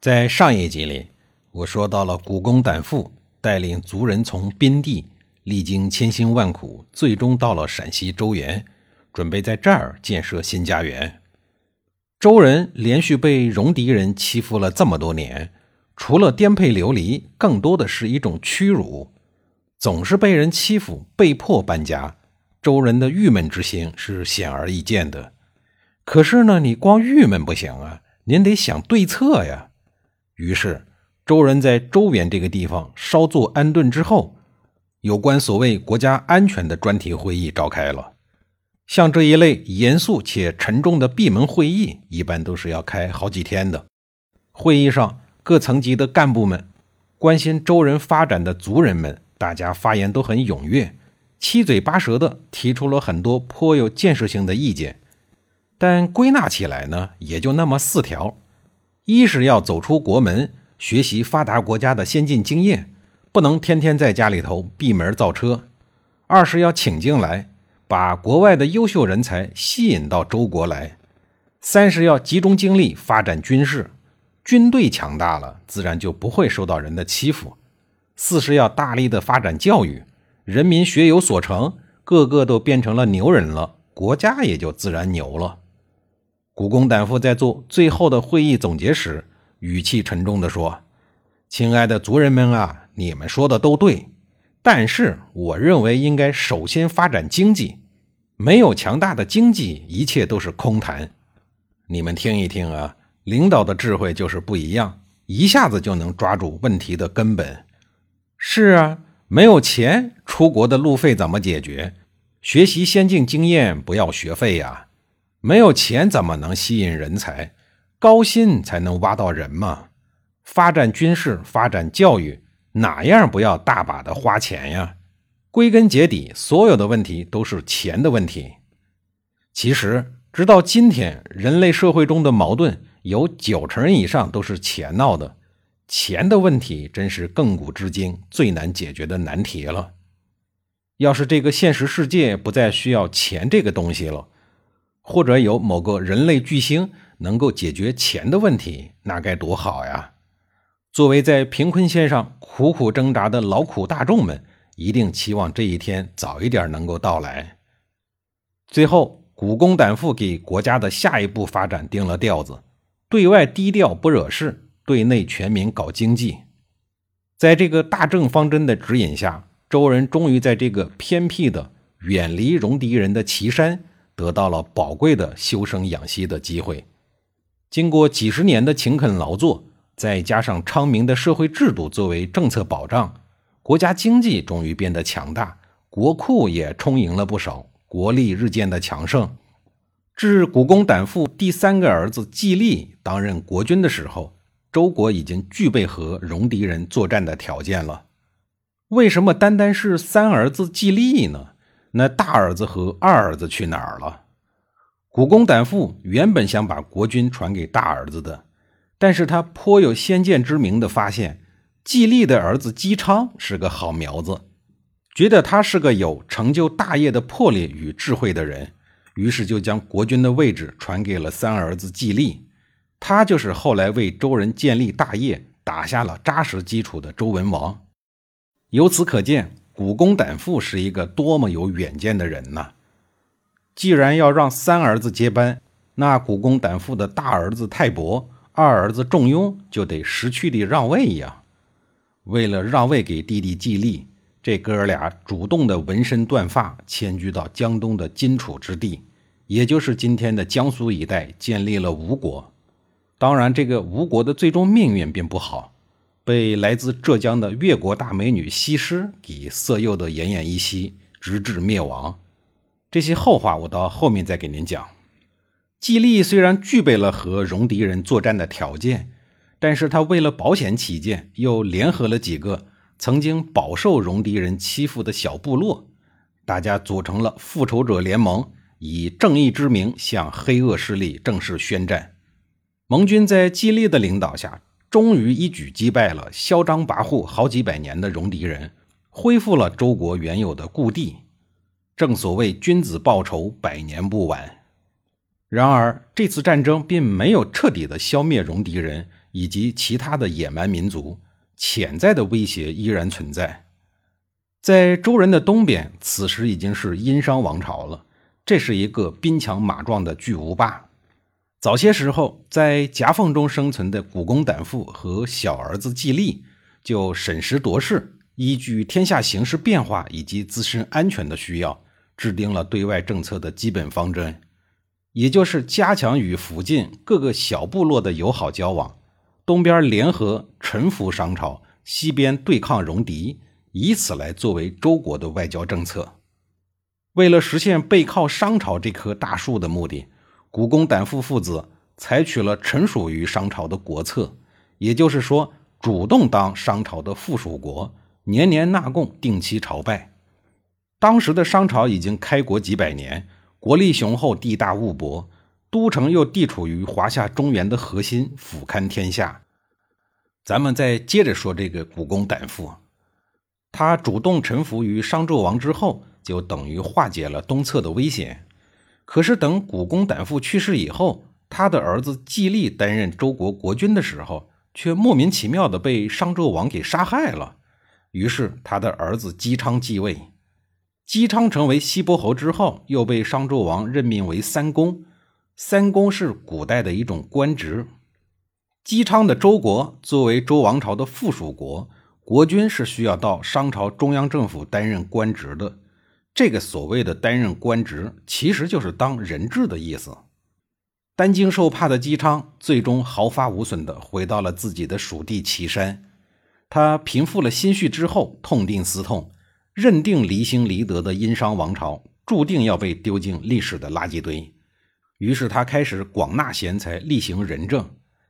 在上一集里，我说到了古公胆父带领族人从边地历经千辛万苦，最终到了陕西周原，准备在这儿建设新家园。周人连续被戎狄人欺负了这么多年，除了颠沛流离，更多的是一种屈辱。总是被人欺负，被迫搬家，周人的郁闷之心是显而易见的。可是呢，你光郁闷不行啊，您得想对策呀。于是，周人在周原这个地方稍作安顿之后，有关所谓国家安全的专题会议召开了。像这一类严肃且沉重的闭门会议，一般都是要开好几天的。会议上，各层级的干部们、关心周人发展的族人们，大家发言都很踊跃，七嘴八舌的提出了很多颇有建设性的意见。但归纳起来呢，也就那么四条。一是要走出国门，学习发达国家的先进经验，不能天天在家里头闭门造车；二是要请进来，把国外的优秀人才吸引到周国来；三是要集中精力发展军事，军队强大了，自然就不会受到人的欺负；四是要大力的发展教育，人民学有所成，个个都变成了牛人了，国家也就自然牛了。古公胆父在做最后的会议总结时，语气沉重地说：“亲爱的族人们啊，你们说的都对，但是我认为应该首先发展经济。没有强大的经济，一切都是空谈。你们听一听啊，领导的智慧就是不一样，一下子就能抓住问题的根本。是啊，没有钱，出国的路费怎么解决？学习先进经验不要学费呀。”没有钱怎么能吸引人才？高薪才能挖到人嘛。发展军事、发展教育，哪样不要大把的花钱呀？归根结底，所有的问题都是钱的问题。其实，直到今天，人类社会中的矛盾有九成以上都是钱闹的。钱的问题真是亘古至今最难解决的难题了。要是这个现实世界不再需要钱这个东西了。或者有某个人类巨星能够解决钱的问题，那该多好呀！作为在贫困线上苦苦挣扎的劳苦大众们，一定期望这一天早一点能够到来。最后，古公胆父给国家的下一步发展定了调子：对外低调不惹事，对内全民搞经济。在这个大政方针的指引下，周人终于在这个偏僻的、远离戎狄人的岐山。得到了宝贵的修身养息的机会。经过几十年的勤恳劳作，再加上昌明的社会制度作为政策保障，国家经济终于变得强大，国库也充盈了不少，国力日渐的强盛。至古公胆父第三个儿子季历担任国君的时候，周国已经具备和戎狄人作战的条件了。为什么单单是三儿子季历呢？那大儿子和二儿子去哪儿了？古公胆父原本想把国君传给大儿子的，但是他颇有先见之明的发现，季历的儿子姬昌是个好苗子，觉得他是个有成就大业的魄力与智慧的人，于是就将国君的位置传给了三儿子季历，他就是后来为周人建立大业、打下了扎实基础的周文王。由此可见。古公胆父是一个多么有远见的人呐！既然要让三儿子接班，那古公胆父的大儿子泰伯、二儿子仲雍就得识趣地让位呀。为了让位给弟弟季历，这哥俩主动的纹身断发，迁居到江东的荆楚之地，也就是今天的江苏一带，建立了吴国。当然，这个吴国的最终命运并不好。被来自浙江的越国大美女西施给色诱得奄奄一息，直至灭亡。这些后话我到后面再给您讲。季历虽然具备了和戎狄人作战的条件，但是他为了保险起见，又联合了几个曾经饱受戎狄人欺负的小部落，大家组成了复仇者联盟，以正义之名向黑恶势力正式宣战。盟军在季历的领导下，终于一举击败了嚣张跋扈好几百年的戎狄人，恢复了周国原有的故地。正所谓君子报仇，百年不晚。然而，这次战争并没有彻底的消灭戎狄人以及其他的野蛮民族，潜在的威胁依然存在。在周人的东边，此时已经是殷商王朝了。这是一个兵强马壮的巨无霸。早些时候，在夹缝中生存的古公胆父和小儿子季历就审时度势，依据天下形势变化以及自身安全的需要，制定了对外政策的基本方针。也就是加强与附近各个小部落的友好交往，东边联合臣服商朝，西边对抗戎狄，以此来作为周国的外交政策。为了实现背靠商朝这棵大树的目的，古公胆父父子采取了臣属于商朝的国策，也就是说，主动当商朝的附属国，年年纳贡，定期朝拜。当时的商朝已经开国几百年。国力雄厚，地大物博，都城又地处于华夏中原的核心，俯瞰天下。咱们再接着说这个古公胆父，他主动臣服于商纣王之后，就等于化解了东侧的危险。可是等古公胆父去世以后，他的儿子季历担任周国国君的时候，却莫名其妙的被商纣王给杀害了。于是他的儿子姬昌继位。姬昌成为西伯侯之后，又被商纣王任命为三公。三公是古代的一种官职。姬昌的周国作为周王朝的附属国，国君是需要到商朝中央政府担任官职的。这个所谓的担任官职，其实就是当人质的意思。担惊受怕的姬昌，最终毫发无损地回到了自己的属地岐山。他平复了心绪之后，痛定思痛。认定离心离德的殷商王朝注定要被丢进历史的垃圾堆，于是他开始广纳贤才，厉行仁政。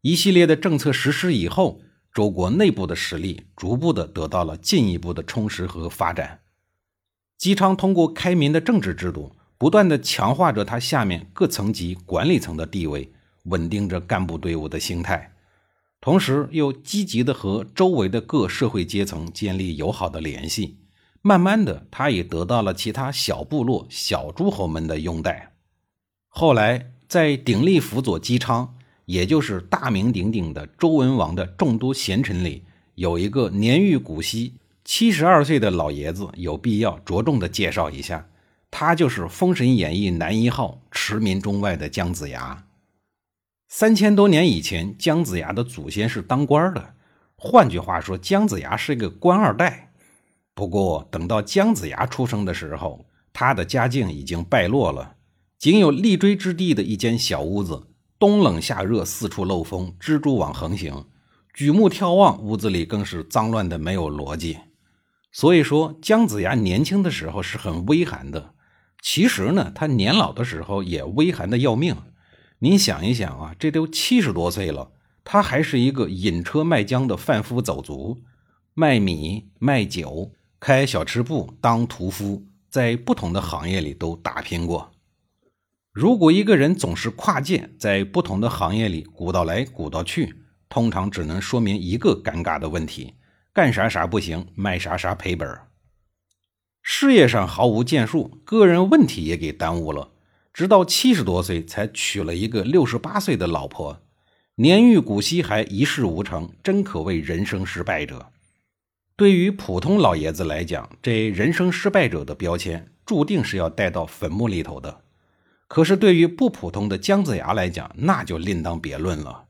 一系列的政策实施以后，周国内部的实力逐步的得到了进一步的充实和发展。姬昌通过开明的政治制度，不断的强化着他下面各层级管理层的地位，稳定着干部队伍的心态，同时又积极的和周围的各社会阶层建立友好的联系。慢慢的，他也得到了其他小部落、小诸侯们的拥戴。后来，在鼎力辅佐姬昌，也就是大名鼎鼎的周文王的众多贤臣里，有一个年逾古稀、七十二岁的老爷子，有必要着重的介绍一下。他就是《封神演义》男一号、驰名中外的姜子牙。三千多年以前，姜子牙的祖先是当官的，换句话说，姜子牙是一个官二代。不过，等到姜子牙出生的时候，他的家境已经败落了，仅有立锥之地的一间小屋子，冬冷夏热，四处漏风，蜘蛛网横行，举目眺望，屋子里更是脏乱的没有逻辑。所以说，姜子牙年轻的时候是很微寒的。其实呢，他年老的时候也微寒的要命。您想一想啊，这都七十多岁了，他还是一个引车卖浆的贩夫走卒，卖米卖酒。开小吃部当屠夫，在不同的行业里都打拼过。如果一个人总是跨界，在不同的行业里鼓捣来鼓捣去，通常只能说明一个尴尬的问题：干啥啥不行，卖啥啥赔本。事业上毫无建树，个人问题也给耽误了。直到七十多岁才娶了一个六十八岁的老婆，年逾古稀还一事无成，真可谓人生失败者。对于普通老爷子来讲，这人生失败者的标签注定是要带到坟墓里头的。可是对于不普通的姜子牙来讲，那就另当别论了。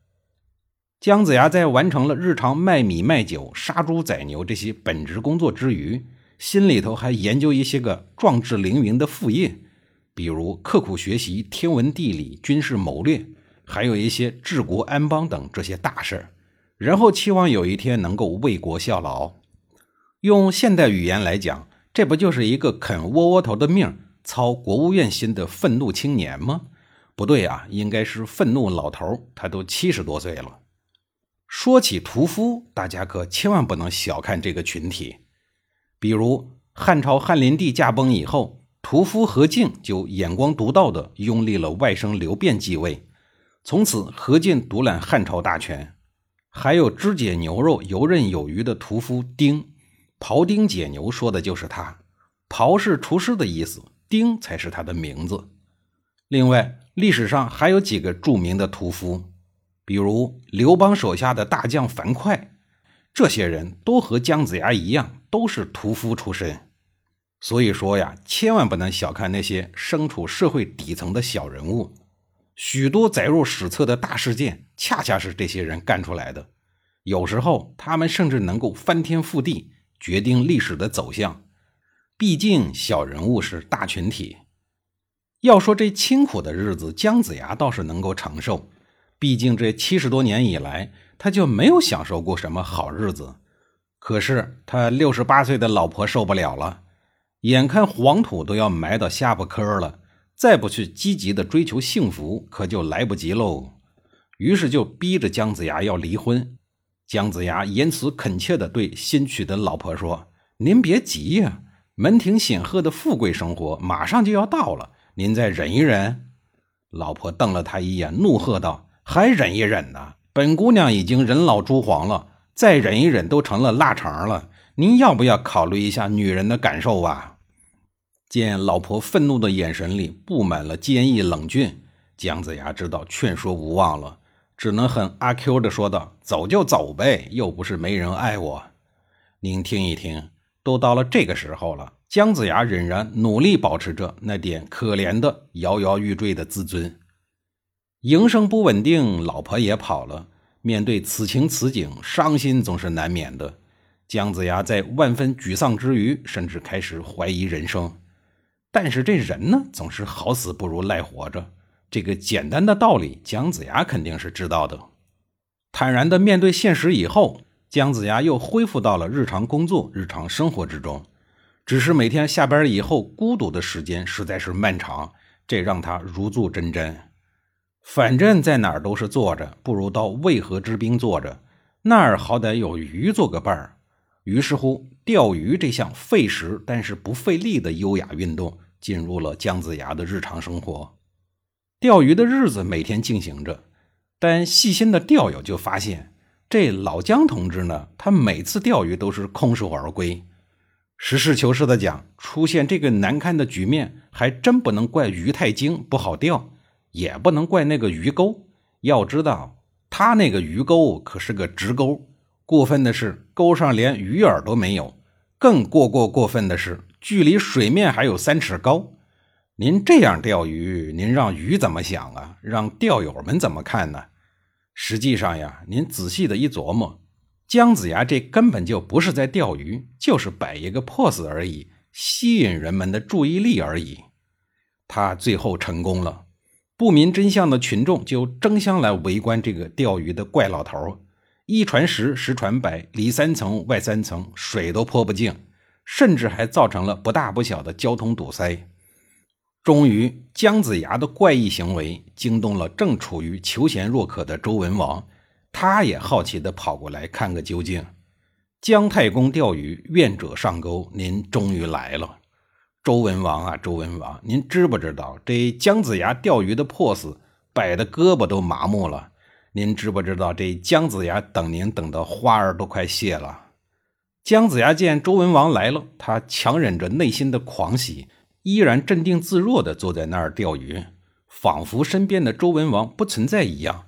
姜子牙在完成了日常卖米卖酒、杀猪宰牛这些本职工作之余，心里头还研究一些个壮志凌云的副业，比如刻苦学习天文地理、军事谋略，还有一些治国安邦等这些大事儿，然后期望有一天能够为国效劳。用现代语言来讲，这不就是一个啃窝窝头的命、操国务院心的愤怒青年吗？不对啊，应该是愤怒老头，他都七十多岁了。说起屠夫，大家可千万不能小看这个群体。比如汉朝汉灵帝驾崩以后，屠夫何进就眼光独到的拥立了外甥刘辩继位，从此何进独揽汉朝大权。还有肢解牛肉游刃有余的屠夫丁，庖丁解牛说的就是他。庖是厨师的意思，丁才是他的名字。另外，历史上还有几个著名的屠夫，比如刘邦手下的大将樊哙，这些人都和姜子牙一样，都是屠夫出身。所以说呀，千万不能小看那些身处社会底层的小人物。许多载入史册的大事件，恰恰是这些人干出来的。有时候，他们甚至能够翻天覆地，决定历史的走向。毕竟，小人物是大群体。要说这清苦的日子，姜子牙倒是能够承受。毕竟这七十多年以来，他就没有享受过什么好日子。可是他六十八岁的老婆受不了了，眼看黄土都要埋到下巴颏了。再不去积极的追求幸福，可就来不及喽。于是就逼着姜子牙要离婚。姜子牙言辞恳切地对新娶的老婆说：“您别急呀，门庭显赫的富贵生活马上就要到了，您再忍一忍。”老婆瞪了他一眼，怒喝道：“还忍一忍呢？本姑娘已经人老珠黄了，再忍一忍都成了腊肠了。您要不要考虑一下女人的感受啊？”见老婆愤怒的眼神里布满了坚毅冷峻，姜子牙知道劝说无望了，只能很阿 Q 的说道：“走就走呗，又不是没人爱我。”您听一听，都到了这个时候了，姜子牙仍然努力保持着那点可怜的摇摇欲坠的自尊。营生不稳定，老婆也跑了，面对此情此景，伤心总是难免的。姜子牙在万分沮丧之余，甚至开始怀疑人生。但是这人呢，总是好死不如赖活着。这个简单的道理，姜子牙肯定是知道的。坦然的面对现实以后，姜子牙又恢复到了日常工作、日常生活之中。只是每天下班以后，孤独的时间实在是漫长，这让他如坐针毡。反正在哪儿都是坐着，不如到渭河之滨坐着，那儿好歹有鱼做个伴儿。于是乎，钓鱼这项费时但是不费力的优雅运动。进入了姜子牙的日常生活，钓鱼的日子每天进行着，但细心的钓友就发现，这老姜同志呢，他每次钓鱼都是空手而归。实事求是的讲，出现这个难堪的局面，还真不能怪鱼太精不好钓，也不能怪那个鱼钩。要知道，他那个鱼钩可是个直钩，过分的是钩上连鱼饵都没有，更过过过分的是。距离水面还有三尺高，您这样钓鱼，您让鱼怎么想啊？让钓友们怎么看呢？实际上呀，您仔细的一琢磨，姜子牙这根本就不是在钓鱼，就是摆一个 pose 而已，吸引人们的注意力而已。他最后成功了，不明真相的群众就争相来围观这个钓鱼的怪老头，一传十，十传百，里三层外三层，水都泼不净。甚至还造成了不大不小的交通堵塞。终于，姜子牙的怪异行为惊动了正处于求贤若渴的周文王，他也好奇地跑过来看个究竟。姜太公钓鱼，愿者上钩，您终于来了。周文王啊，周文王，您知不知道这姜子牙钓鱼的 pose 摆的胳膊都麻木了？您知不知道这姜子牙等您等的花儿都快谢了？姜子牙见周文王来了，他强忍着内心的狂喜，依然镇定自若地坐在那儿钓鱼，仿佛身边的周文王不存在一样。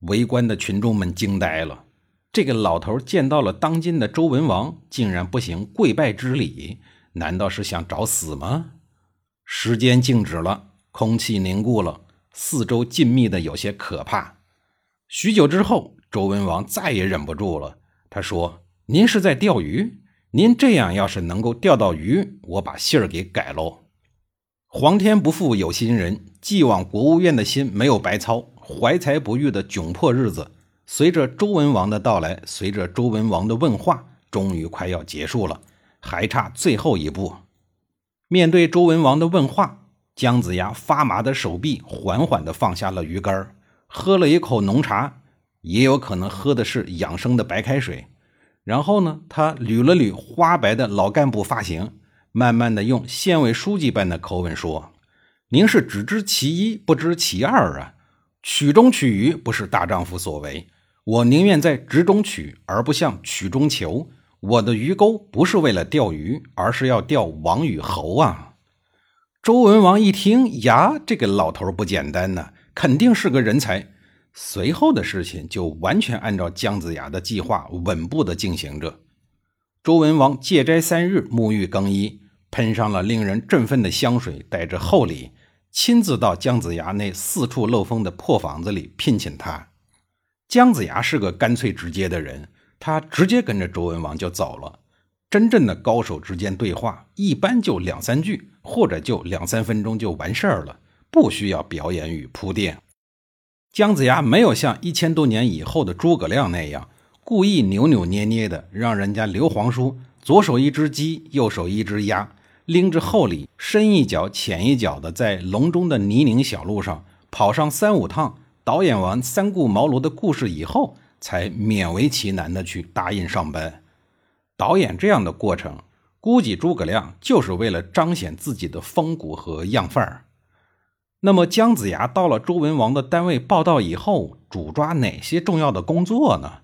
围观的群众们惊呆了，这个老头见到了当今的周文王，竟然不行跪拜之礼，难道是想找死吗？时间静止了，空气凝固了，四周静谧的有些可怕。许久之后，周文王再也忍不住了，他说。您是在钓鱼？您这样要是能够钓到鱼，我把信儿给改喽。皇天不负有心人，寄往国务院的心没有白操。怀才不遇的窘迫日子，随着周文王的到来，随着周文王的问话，终于快要结束了，还差最后一步。面对周文王的问话，姜子牙发麻的手臂缓缓地放下了鱼竿，喝了一口浓茶。也有可能喝的是养生的白开水。然后呢，他捋了捋花白的老干部发型，慢慢的用县委书记般的口吻说：“您是只知其一，不知其二啊！曲中取鱼不是大丈夫所为，我宁愿在直中取，而不向曲中求。我的鱼钩不是为了钓鱼，而是要钓王与侯啊！”周文王一听呀，这个老头不简单呐，肯定是个人才。随后的事情就完全按照姜子牙的计划稳步的进行着。周文王戒斋三日，沐浴更衣，喷上了令人振奋的香水，带着厚礼，亲自到姜子牙那四处漏风的破房子里聘请他。姜子牙是个干脆直接的人，他直接跟着周文王就走了。真正的高手之间对话，一般就两三句，或者就两三分钟就完事儿了，不需要表演与铺垫。姜子牙没有像一千多年以后的诸葛亮那样故意扭扭捏捏的，让人家刘皇叔左手一只鸡，右手一只鸭，拎着厚礼，深一脚浅一脚的在隆中的泥泞小路上跑上三五趟，导演完三顾茅庐的故事以后，才勉为其难的去答应上班。导演这样的过程，估计诸葛亮就是为了彰显自己的风骨和样范儿。那么姜子牙到了周文王的单位报道以后，主抓哪些重要的工作呢？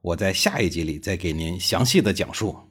我在下一集里再给您详细的讲述。